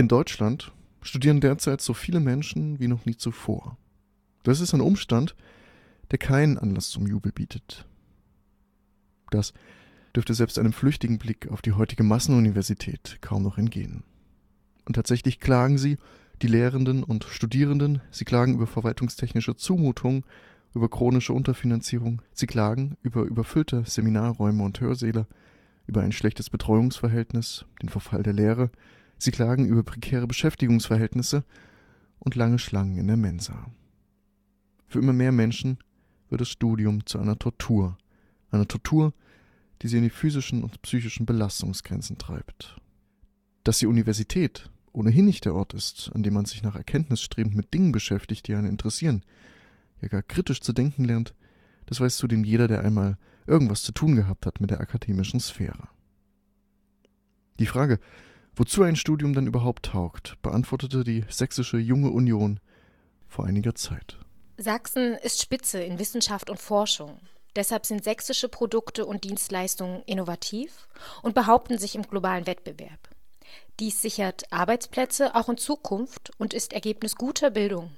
In Deutschland studieren derzeit so viele Menschen wie noch nie zuvor. Das ist ein Umstand, der keinen Anlass zum Jubel bietet. Das dürfte selbst einem flüchtigen Blick auf die heutige Massenuniversität kaum noch entgehen. Und tatsächlich klagen sie, die Lehrenden und Studierenden, sie klagen über verwaltungstechnische Zumutung, über chronische Unterfinanzierung, sie klagen über überfüllte Seminarräume und Hörsäle, über ein schlechtes Betreuungsverhältnis, den Verfall der Lehre, sie klagen über prekäre Beschäftigungsverhältnisse und lange Schlangen in der Mensa. Für immer mehr Menschen wird das Studium zu einer Tortur, einer Tortur, die sie in die physischen und psychischen Belastungsgrenzen treibt. Dass die Universität ohnehin nicht der Ort ist, an dem man sich nach Erkenntnis strebend mit Dingen beschäftigt, die einen interessieren, ja gar kritisch zu denken lernt, das weiß zudem jeder, der einmal irgendwas zu tun gehabt hat mit der akademischen Sphäre. Die Frage, wozu ein Studium dann überhaupt taugt, beantwortete die Sächsische Junge Union vor einiger Zeit. Sachsen ist Spitze in Wissenschaft und Forschung. Deshalb sind sächsische Produkte und Dienstleistungen innovativ und behaupten sich im globalen Wettbewerb. Dies sichert Arbeitsplätze auch in Zukunft und ist Ergebnis guter Bildung.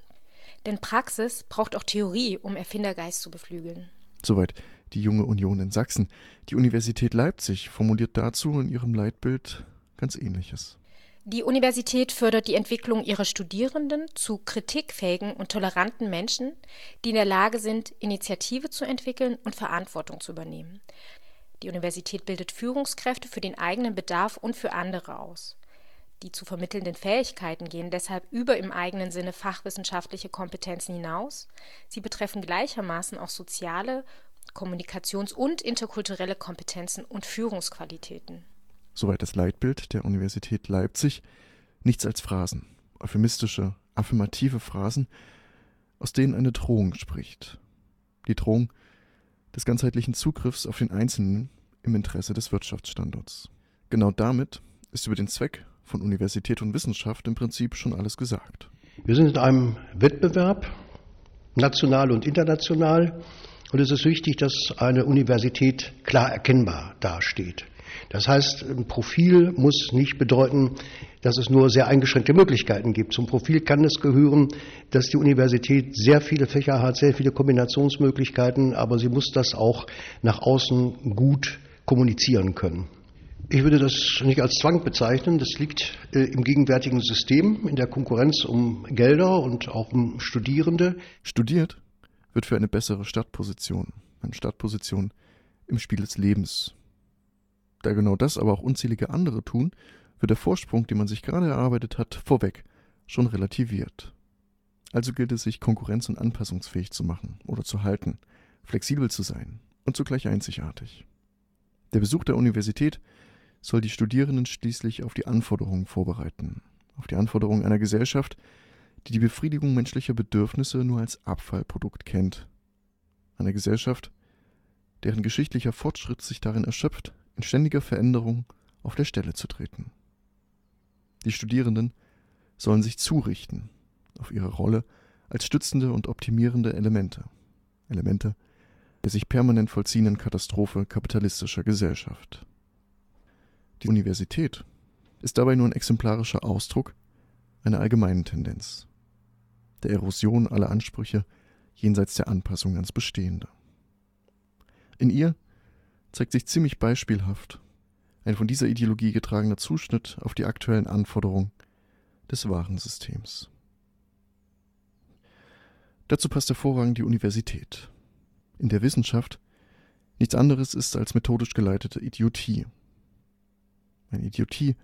Denn Praxis braucht auch Theorie, um Erfindergeist zu beflügeln. Soweit die junge Union in Sachsen. Die Universität Leipzig formuliert dazu in ihrem Leitbild ganz Ähnliches. Die Universität fördert die Entwicklung ihrer Studierenden zu kritikfähigen und toleranten Menschen, die in der Lage sind, Initiative zu entwickeln und Verantwortung zu übernehmen. Die Universität bildet Führungskräfte für den eigenen Bedarf und für andere aus. Die zu vermittelnden Fähigkeiten gehen deshalb über im eigenen Sinne fachwissenschaftliche Kompetenzen hinaus. Sie betreffen gleichermaßen auch soziale, Kommunikations- und interkulturelle Kompetenzen und Führungsqualitäten soweit das Leitbild der Universität Leipzig, nichts als Phrasen, euphemistische, affirmative Phrasen, aus denen eine Drohung spricht. Die Drohung des ganzheitlichen Zugriffs auf den Einzelnen im Interesse des Wirtschaftsstandorts. Genau damit ist über den Zweck von Universität und Wissenschaft im Prinzip schon alles gesagt. Wir sind in einem Wettbewerb, national und international, und es ist wichtig, dass eine Universität klar erkennbar dasteht. Das heißt, ein Profil muss nicht bedeuten, dass es nur sehr eingeschränkte Möglichkeiten gibt. Zum Profil kann es gehören, dass die Universität sehr viele Fächer hat, sehr viele Kombinationsmöglichkeiten, aber sie muss das auch nach außen gut kommunizieren können. Ich würde das nicht als Zwang bezeichnen. Das liegt äh, im gegenwärtigen System, in der Konkurrenz um Gelder und auch um Studierende. Studiert wird für eine bessere Startposition, eine Startposition im Spiel des Lebens, da genau das aber auch unzählige andere tun, wird der Vorsprung, den man sich gerade erarbeitet hat, vorweg schon relativiert. Also gilt es sich konkurrenz- und anpassungsfähig zu machen oder zu halten, flexibel zu sein und zugleich einzigartig. Der Besuch der Universität soll die Studierenden schließlich auf die Anforderungen vorbereiten, auf die Anforderungen einer Gesellschaft, die die Befriedigung menschlicher Bedürfnisse nur als Abfallprodukt kennt. Eine Gesellschaft, deren geschichtlicher Fortschritt sich darin erschöpft, in ständiger Veränderung auf der Stelle zu treten. Die Studierenden sollen sich zurichten auf ihre Rolle als stützende und optimierende Elemente, Elemente der sich permanent vollziehenden Katastrophe kapitalistischer Gesellschaft. Die Universität ist dabei nur ein exemplarischer Ausdruck einer allgemeinen Tendenz, der Erosion aller Ansprüche jenseits der Anpassung ans Bestehende. In ihr zeigt sich ziemlich beispielhaft ein von dieser Ideologie getragener Zuschnitt auf die aktuellen Anforderungen des Warensystems. Dazu passt hervorragend die Universität. In der Wissenschaft nichts anderes ist als methodisch geleitete Idiotie. Eine Idiotie,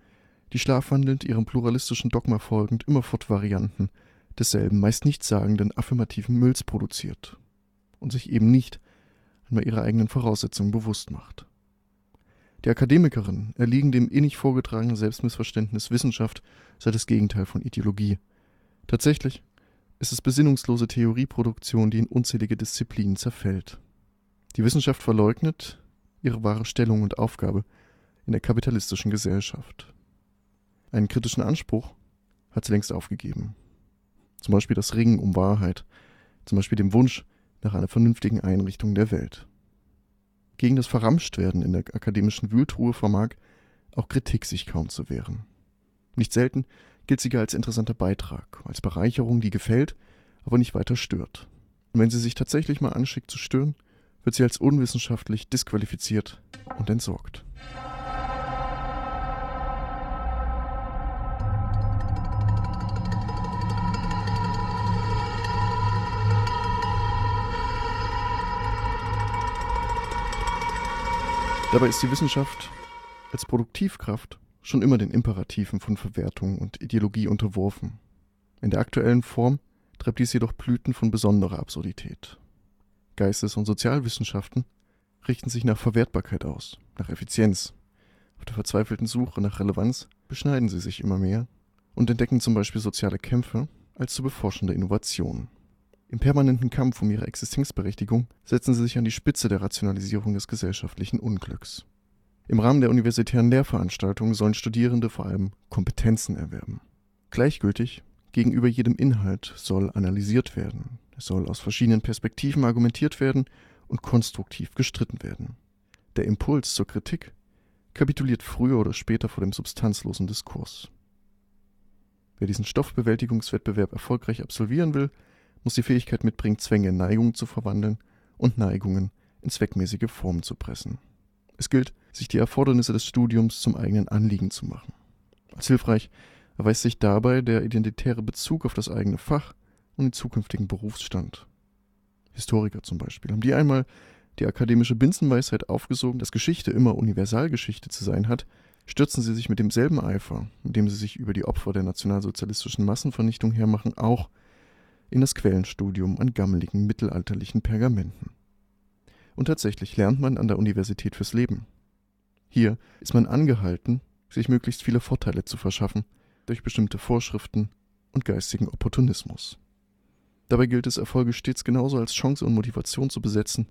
die schlafwandelnd ihrem pluralistischen Dogma folgend immerfort Varianten desselben meist nichtssagenden affirmativen Mülls produziert und sich eben nicht einmal ihre eigenen Voraussetzungen bewusst macht. Die Akademikerinnen erliegen dem innig vorgetragenen Selbstmissverständnis, Wissenschaft sei das Gegenteil von Ideologie. Tatsächlich ist es besinnungslose Theorieproduktion, die in unzählige Disziplinen zerfällt. Die Wissenschaft verleugnet ihre wahre Stellung und Aufgabe in der kapitalistischen Gesellschaft. Einen kritischen Anspruch hat sie längst aufgegeben. Zum Beispiel das Ringen um Wahrheit, zum Beispiel dem Wunsch, nach einer vernünftigen Einrichtung der Welt. Gegen das Verramschtwerden in der akademischen Wühltruhe vermag auch Kritik sich kaum zu wehren. Nicht selten gilt sie gar als interessanter Beitrag, als Bereicherung, die gefällt, aber nicht weiter stört. Und wenn sie sich tatsächlich mal anschickt zu stören, wird sie als unwissenschaftlich disqualifiziert und entsorgt. Dabei ist die Wissenschaft als Produktivkraft schon immer den Imperativen von Verwertung und Ideologie unterworfen. In der aktuellen Form treibt dies jedoch Blüten von besonderer Absurdität. Geistes- und Sozialwissenschaften richten sich nach Verwertbarkeit aus, nach Effizienz. Auf der verzweifelten Suche nach Relevanz beschneiden sie sich immer mehr und entdecken zum Beispiel soziale Kämpfe als zu beforschende Innovationen. Im permanenten Kampf um ihre Existenzberechtigung setzen sie sich an die Spitze der Rationalisierung des gesellschaftlichen Unglücks. Im Rahmen der universitären Lehrveranstaltungen sollen Studierende vor allem Kompetenzen erwerben. Gleichgültig gegenüber jedem Inhalt soll analysiert werden. Es soll aus verschiedenen Perspektiven argumentiert werden und konstruktiv gestritten werden. Der Impuls zur Kritik kapituliert früher oder später vor dem substanzlosen Diskurs. Wer diesen Stoffbewältigungswettbewerb erfolgreich absolvieren will, muss die Fähigkeit mitbringen, Zwänge in Neigungen zu verwandeln und Neigungen in zweckmäßige Formen zu pressen. Es gilt, sich die Erfordernisse des Studiums zum eigenen Anliegen zu machen. Als hilfreich erweist sich dabei der identitäre Bezug auf das eigene Fach und den zukünftigen Berufsstand. Historiker zum Beispiel haben die einmal die akademische Binsenweisheit aufgesogen, dass Geschichte immer Universalgeschichte zu sein hat, stürzen sie sich mit demselben Eifer, mit dem sie sich über die Opfer der nationalsozialistischen Massenvernichtung hermachen, auch in das Quellenstudium an gammeligen mittelalterlichen Pergamenten. Und tatsächlich lernt man an der Universität fürs Leben. Hier ist man angehalten, sich möglichst viele Vorteile zu verschaffen durch bestimmte Vorschriften und geistigen Opportunismus. Dabei gilt es, Erfolge stets genauso als Chance und Motivation zu besetzen,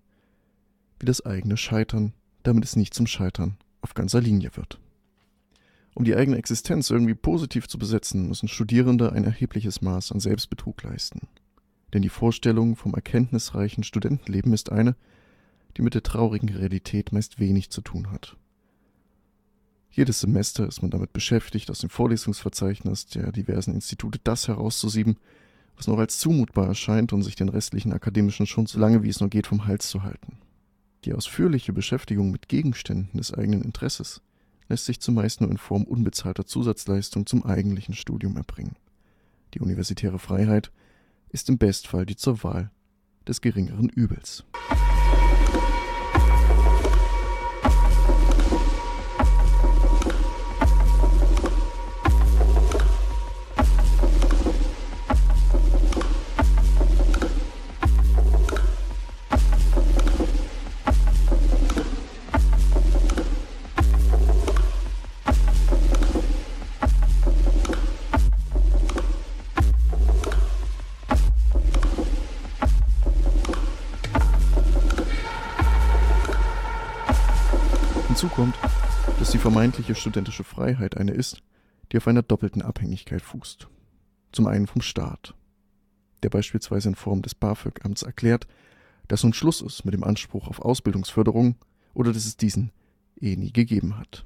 wie das eigene Scheitern, damit es nicht zum Scheitern auf ganzer Linie wird. Um die eigene Existenz irgendwie positiv zu besetzen, müssen Studierende ein erhebliches Maß an Selbstbetrug leisten. Denn die Vorstellung vom erkenntnisreichen Studentenleben ist eine, die mit der traurigen Realität meist wenig zu tun hat. Jedes Semester ist man damit beschäftigt, aus dem Vorlesungsverzeichnis der diversen Institute das herauszusieben, was noch als zumutbar erscheint und sich den restlichen Akademischen schon so lange wie es nur geht vom Hals zu halten. Die ausführliche Beschäftigung mit Gegenständen des eigenen Interesses lässt sich zumeist nur in Form unbezahlter Zusatzleistung zum eigentlichen Studium erbringen. Die universitäre Freiheit ist im Bestfall die zur Wahl des geringeren Übels. Kommt, dass die vermeintliche studentische Freiheit eine ist, die auf einer doppelten Abhängigkeit fußt. Zum einen vom Staat, der beispielsweise in Form des BAföG-Amts erklärt, dass nun Schluss ist mit dem Anspruch auf Ausbildungsförderung oder dass es diesen eh nie gegeben hat.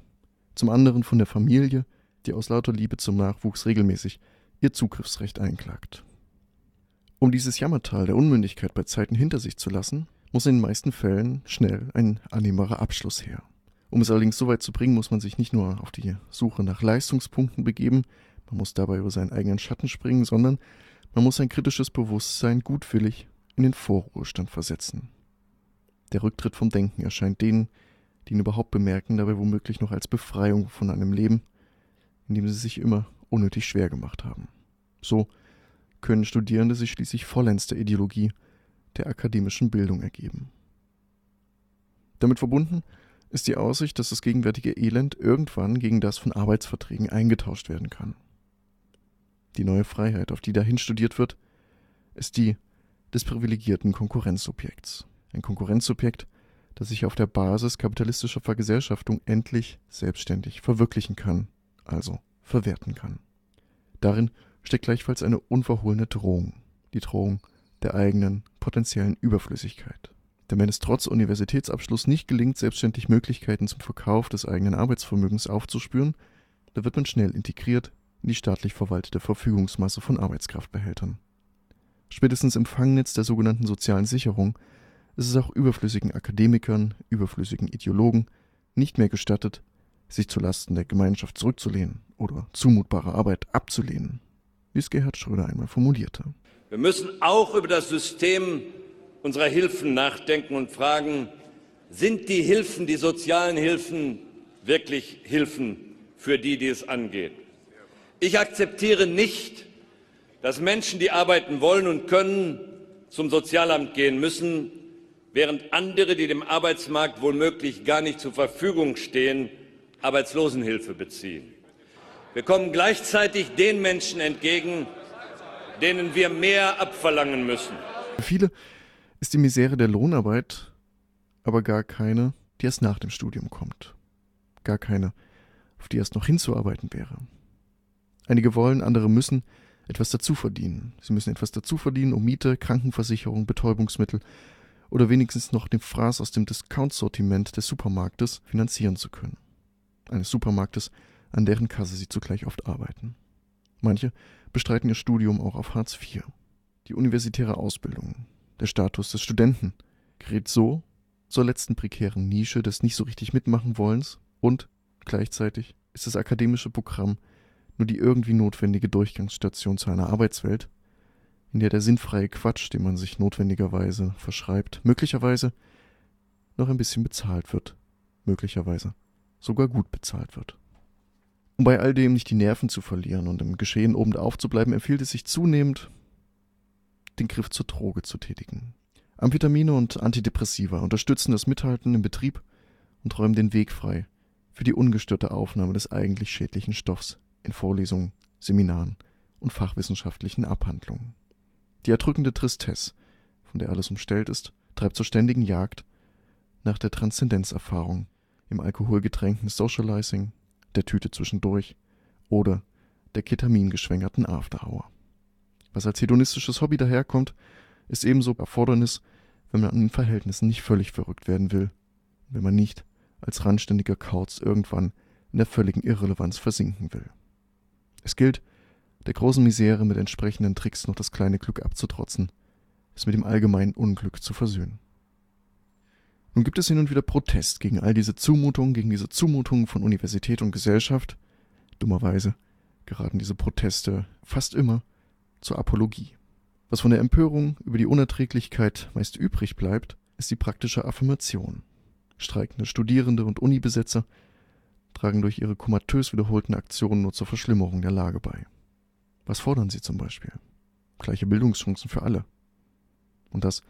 Zum anderen von der Familie, die aus lauter Liebe zum Nachwuchs regelmäßig ihr Zugriffsrecht einklagt. Um dieses Jammertal der Unmündigkeit bei Zeiten hinter sich zu lassen, muss in den meisten Fällen schnell ein annehmbarer Abschluss her. Um es allerdings so weit zu bringen, muss man sich nicht nur auf die Suche nach Leistungspunkten begeben, man muss dabei über seinen eigenen Schatten springen, sondern man muss ein kritisches Bewusstsein gutwillig in den Vorruhestand versetzen. Der Rücktritt vom Denken erscheint denen, die ihn überhaupt bemerken, dabei womöglich noch als Befreiung von einem Leben, in dem sie sich immer unnötig schwer gemacht haben. So können Studierende sich schließlich vollends der Ideologie der akademischen Bildung ergeben. Damit verbunden ist die Aussicht, dass das gegenwärtige Elend irgendwann gegen das von Arbeitsverträgen eingetauscht werden kann. Die neue Freiheit, auf die dahin studiert wird, ist die des privilegierten Konkurrenzsubjekts. Ein Konkurrenzsubjekt, das sich auf der Basis kapitalistischer Vergesellschaftung endlich selbstständig verwirklichen kann, also verwerten kann. Darin steckt gleichfalls eine unverhohlene Drohung, die Drohung der eigenen potenziellen Überflüssigkeit. Denn wenn es trotz Universitätsabschluss nicht gelingt, selbstständig Möglichkeiten zum Verkauf des eigenen Arbeitsvermögens aufzuspüren, da wird man schnell integriert, in die staatlich verwaltete Verfügungsmasse von Arbeitskraftbehältern. Spätestens im Fangnetz der sogenannten sozialen Sicherung ist es auch überflüssigen Akademikern, überflüssigen Ideologen nicht mehr gestattet, sich zulasten der Gemeinschaft zurückzulehnen oder zumutbare Arbeit abzulehnen, wie es Gerhard Schröder einmal formulierte. Wir müssen auch über das System unserer Hilfen nachdenken und fragen, sind die Hilfen, die sozialen Hilfen, wirklich Hilfen für die, die es angeht? Ich akzeptiere nicht, dass Menschen, die arbeiten wollen und können, zum Sozialamt gehen müssen, während andere, die dem Arbeitsmarkt womöglich gar nicht zur Verfügung stehen, Arbeitslosenhilfe beziehen. Wir kommen gleichzeitig den Menschen entgegen, denen wir mehr abverlangen müssen. Viele ist die Misere der Lohnarbeit aber gar keine, die erst nach dem Studium kommt. Gar keine, auf die erst noch hinzuarbeiten wäre. Einige wollen, andere müssen etwas dazu verdienen. Sie müssen etwas dazu verdienen, um Miete, Krankenversicherung, Betäubungsmittel oder wenigstens noch den Fraß aus dem Discount-Sortiment des Supermarktes finanzieren zu können. Eines Supermarktes, an deren Kasse sie zugleich oft arbeiten. Manche bestreiten ihr Studium auch auf Hartz IV. Die universitäre Ausbildung, der Status des Studenten, gerät so zur letzten prekären Nische des nicht so richtig mitmachen wollens und gleichzeitig ist das akademische Programm nur die irgendwie notwendige Durchgangsstation zu einer Arbeitswelt, in der der sinnfreie Quatsch, den man sich notwendigerweise verschreibt, möglicherweise noch ein bisschen bezahlt wird, möglicherweise sogar gut bezahlt wird. Um bei all dem nicht die Nerven zu verlieren und im Geschehen obendrauf zu bleiben, empfiehlt es sich zunehmend, den Griff zur Droge zu tätigen. Amphetamine und Antidepressiva unterstützen das Mithalten im Betrieb und räumen den Weg frei für die ungestörte Aufnahme des eigentlich schädlichen Stoffs in Vorlesungen, Seminaren und fachwissenschaftlichen Abhandlungen. Die erdrückende Tristesse, von der alles umstellt ist, treibt zur ständigen Jagd nach der Transzendenzerfahrung im alkoholgetränkten Socializing, der Tüte zwischendurch oder der ketamingeschwängerten Afterhour. Was als hedonistisches Hobby daherkommt, ist ebenso Erfordernis, wenn man an den Verhältnissen nicht völlig verrückt werden will, wenn man nicht als randständiger Kauz irgendwann in der völligen Irrelevanz versinken will. Es gilt, der großen Misere mit entsprechenden Tricks noch das kleine Glück abzutrotzen, es mit dem allgemeinen Unglück zu versöhnen. Nun gibt es hin und wieder Protest gegen all diese Zumutungen, gegen diese Zumutungen von Universität und Gesellschaft. Dummerweise geraten diese Proteste fast immer zur Apologie. Was von der Empörung über die Unerträglichkeit meist übrig bleibt, ist die praktische Affirmation. Streikende Studierende und Unibesetzer tragen durch ihre komatös wiederholten Aktionen nur zur Verschlimmerung der Lage bei. Was fordern sie zum Beispiel? Gleiche Bildungschancen für alle. Und das,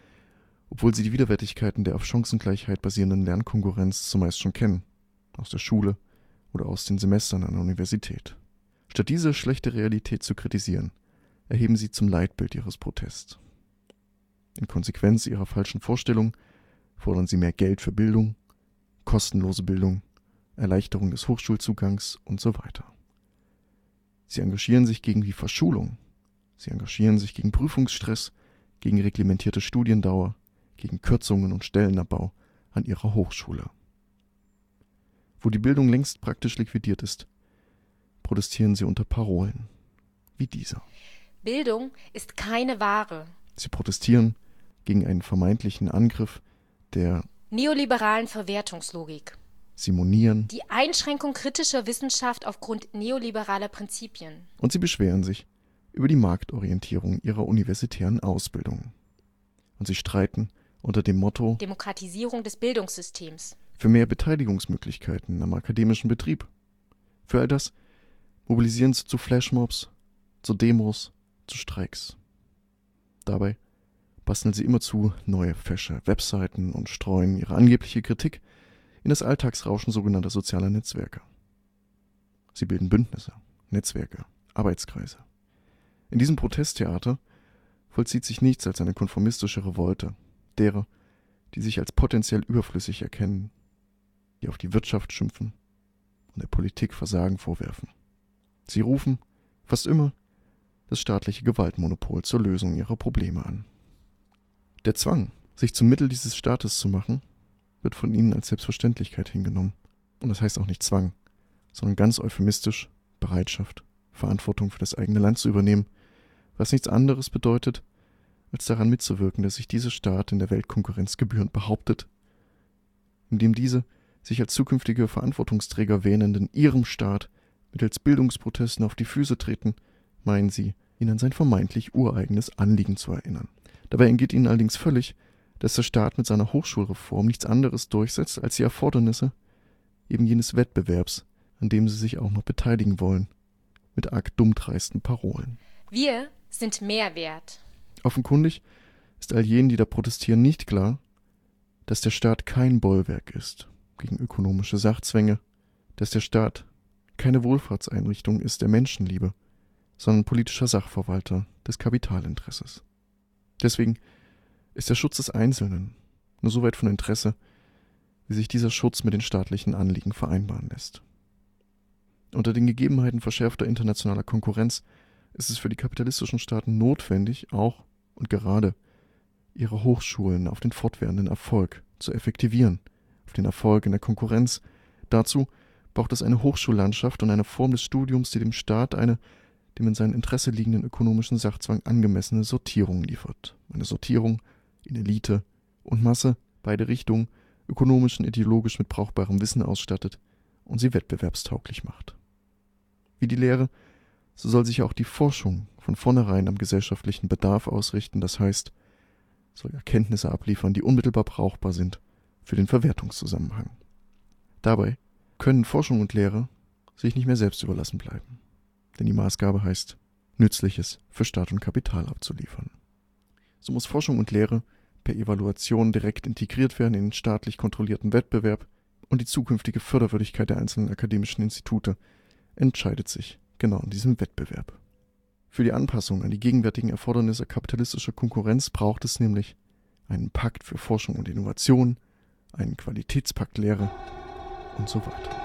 obwohl sie die Widerwärtigkeiten der auf Chancengleichheit basierenden Lernkonkurrenz zumeist schon kennen, aus der Schule oder aus den Semestern an der Universität. Statt diese schlechte Realität zu kritisieren, erheben sie zum Leitbild ihres Protests. In Konsequenz ihrer falschen Vorstellung fordern sie mehr Geld für Bildung, kostenlose Bildung Erleichterung des Hochschulzugangs und so weiter. Sie engagieren sich gegen die Verschulung. Sie engagieren sich gegen Prüfungsstress, gegen reglementierte Studiendauer, gegen Kürzungen und Stellenabbau an ihrer Hochschule. Wo die Bildung längst praktisch liquidiert ist, protestieren sie unter Parolen wie dieser. Bildung ist keine Ware. Sie protestieren gegen einen vermeintlichen Angriff der neoliberalen Verwertungslogik simonieren. Die Einschränkung kritischer Wissenschaft aufgrund neoliberaler Prinzipien. Und sie beschweren sich über die Marktorientierung ihrer universitären Ausbildung. Und sie streiten unter dem Motto Demokratisierung des Bildungssystems. Für mehr Beteiligungsmöglichkeiten am akademischen Betrieb. Für all das mobilisieren sie zu Flashmobs, zu Demos, zu Streiks. Dabei basteln sie immerzu neue fesche Webseiten und streuen ihre angebliche Kritik in das Alltagsrauschen sogenannter sozialer Netzwerke. Sie bilden Bündnisse, Netzwerke, Arbeitskreise. In diesem Protesttheater vollzieht sich nichts als eine konformistische Revolte derer, die sich als potenziell überflüssig erkennen, die auf die Wirtschaft schimpfen und der Politik Versagen vorwerfen. Sie rufen, fast immer, das staatliche Gewaltmonopol zur Lösung ihrer Probleme an. Der Zwang, sich zum Mittel dieses Staates zu machen, wird von ihnen als Selbstverständlichkeit hingenommen. Und das heißt auch nicht Zwang, sondern ganz euphemistisch Bereitschaft Verantwortung für das eigene Land zu übernehmen, was nichts anderes bedeutet, als daran mitzuwirken, dass sich dieser Staat in der Weltkonkurrenz gebührend behauptet, indem diese sich als zukünftige Verantwortungsträger wähnenden ihrem Staat mittels Bildungsprotesten auf die Füße treten, meinen sie, ihn an sein vermeintlich ureigenes Anliegen zu erinnern. Dabei entgeht ihnen allerdings völlig, dass der Staat mit seiner Hochschulreform nichts anderes durchsetzt als die Erfordernisse eben jenes Wettbewerbs, an dem sie sich auch noch beteiligen wollen, mit arg dummdreisten Parolen. Wir sind mehr wert. Offenkundig ist all jenen, die da protestieren, nicht klar, dass der Staat kein Bollwerk ist gegen ökonomische Sachzwänge, dass der Staat keine Wohlfahrtseinrichtung ist der Menschenliebe, sondern politischer Sachverwalter des Kapitalinteresses. Deswegen ist der Schutz des Einzelnen nur so weit von Interesse, wie sich dieser Schutz mit den staatlichen Anliegen vereinbaren lässt. Unter den Gegebenheiten verschärfter internationaler Konkurrenz ist es für die kapitalistischen Staaten notwendig, auch und gerade ihre Hochschulen auf den fortwährenden Erfolg zu effektivieren, auf den Erfolg in der Konkurrenz. Dazu braucht es eine Hochschullandschaft und eine Form des Studiums, die dem Staat eine dem in seinem Interesse liegenden ökonomischen Sachzwang angemessene Sortierung liefert. Eine Sortierung in Elite und Masse, beide Richtungen, ökonomisch und ideologisch mit brauchbarem Wissen ausstattet und sie wettbewerbstauglich macht. Wie die Lehre, so soll sich auch die Forschung von vornherein am gesellschaftlichen Bedarf ausrichten, das heißt, soll Erkenntnisse abliefern, die unmittelbar brauchbar sind für den Verwertungszusammenhang. Dabei können Forschung und Lehre sich nicht mehr selbst überlassen bleiben, denn die Maßgabe heißt, Nützliches für Staat und Kapital abzuliefern. So muss Forschung und Lehre per Evaluation direkt integriert werden in den staatlich kontrollierten Wettbewerb und die zukünftige Förderwürdigkeit der einzelnen akademischen Institute entscheidet sich genau in diesem Wettbewerb. Für die Anpassung an die gegenwärtigen Erfordernisse kapitalistischer Konkurrenz braucht es nämlich einen Pakt für Forschung und Innovation, einen Qualitätspakt Lehre und so weiter.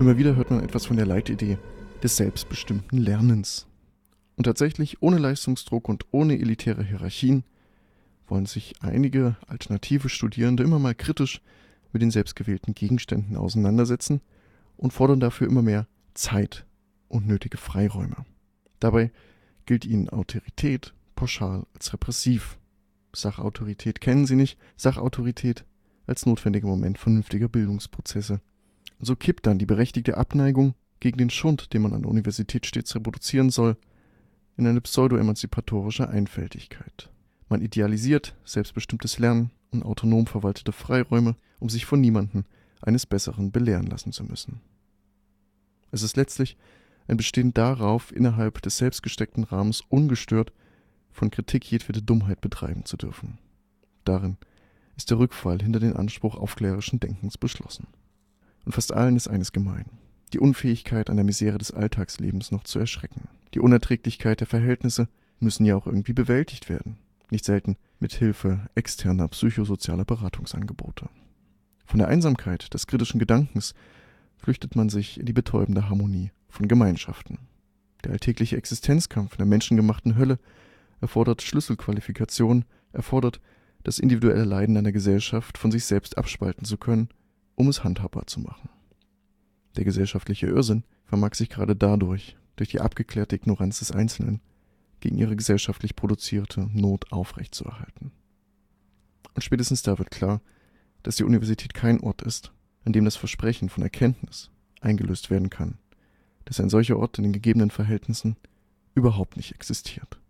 Immer wieder hört man etwas von der Leitidee des selbstbestimmten Lernens. Und tatsächlich, ohne Leistungsdruck und ohne elitäre Hierarchien, wollen sich einige alternative Studierende immer mal kritisch mit den selbstgewählten Gegenständen auseinandersetzen und fordern dafür immer mehr Zeit und nötige Freiräume. Dabei gilt ihnen Autorität pauschal als repressiv. Sachautorität kennen sie nicht, Sachautorität als notwendiger Moment vernünftiger Bildungsprozesse so kippt dann die berechtigte Abneigung gegen den Schund, den man an der Universität stets reproduzieren soll, in eine pseudo-emanzipatorische Einfältigkeit. Man idealisiert selbstbestimmtes Lernen und autonom verwaltete Freiräume, um sich von niemandem eines Besseren belehren lassen zu müssen. Es ist letztlich ein Bestehen darauf, innerhalb des selbstgesteckten Rahmens ungestört von Kritik jedwede Dummheit betreiben zu dürfen. Darin ist der Rückfall hinter den Anspruch aufklärerischen Denkens beschlossen. Und fast allen ist eines gemein. Die Unfähigkeit, an der Misere des Alltagslebens noch zu erschrecken. Die Unerträglichkeit der Verhältnisse müssen ja auch irgendwie bewältigt werden. Nicht selten mit Hilfe externer psychosozialer Beratungsangebote. Von der Einsamkeit des kritischen Gedankens flüchtet man sich in die betäubende Harmonie von Gemeinschaften. Der alltägliche Existenzkampf in der menschengemachten Hölle erfordert Schlüsselqualifikation, erfordert das individuelle Leiden einer Gesellschaft von sich selbst abspalten zu können um es handhabbar zu machen. Der gesellschaftliche Irrsinn vermag sich gerade dadurch, durch die abgeklärte Ignoranz des Einzelnen, gegen ihre gesellschaftlich produzierte Not aufrechtzuerhalten. Und spätestens da wird klar, dass die Universität kein Ort ist, an dem das Versprechen von Erkenntnis eingelöst werden kann, dass ein solcher Ort in den gegebenen Verhältnissen überhaupt nicht existiert.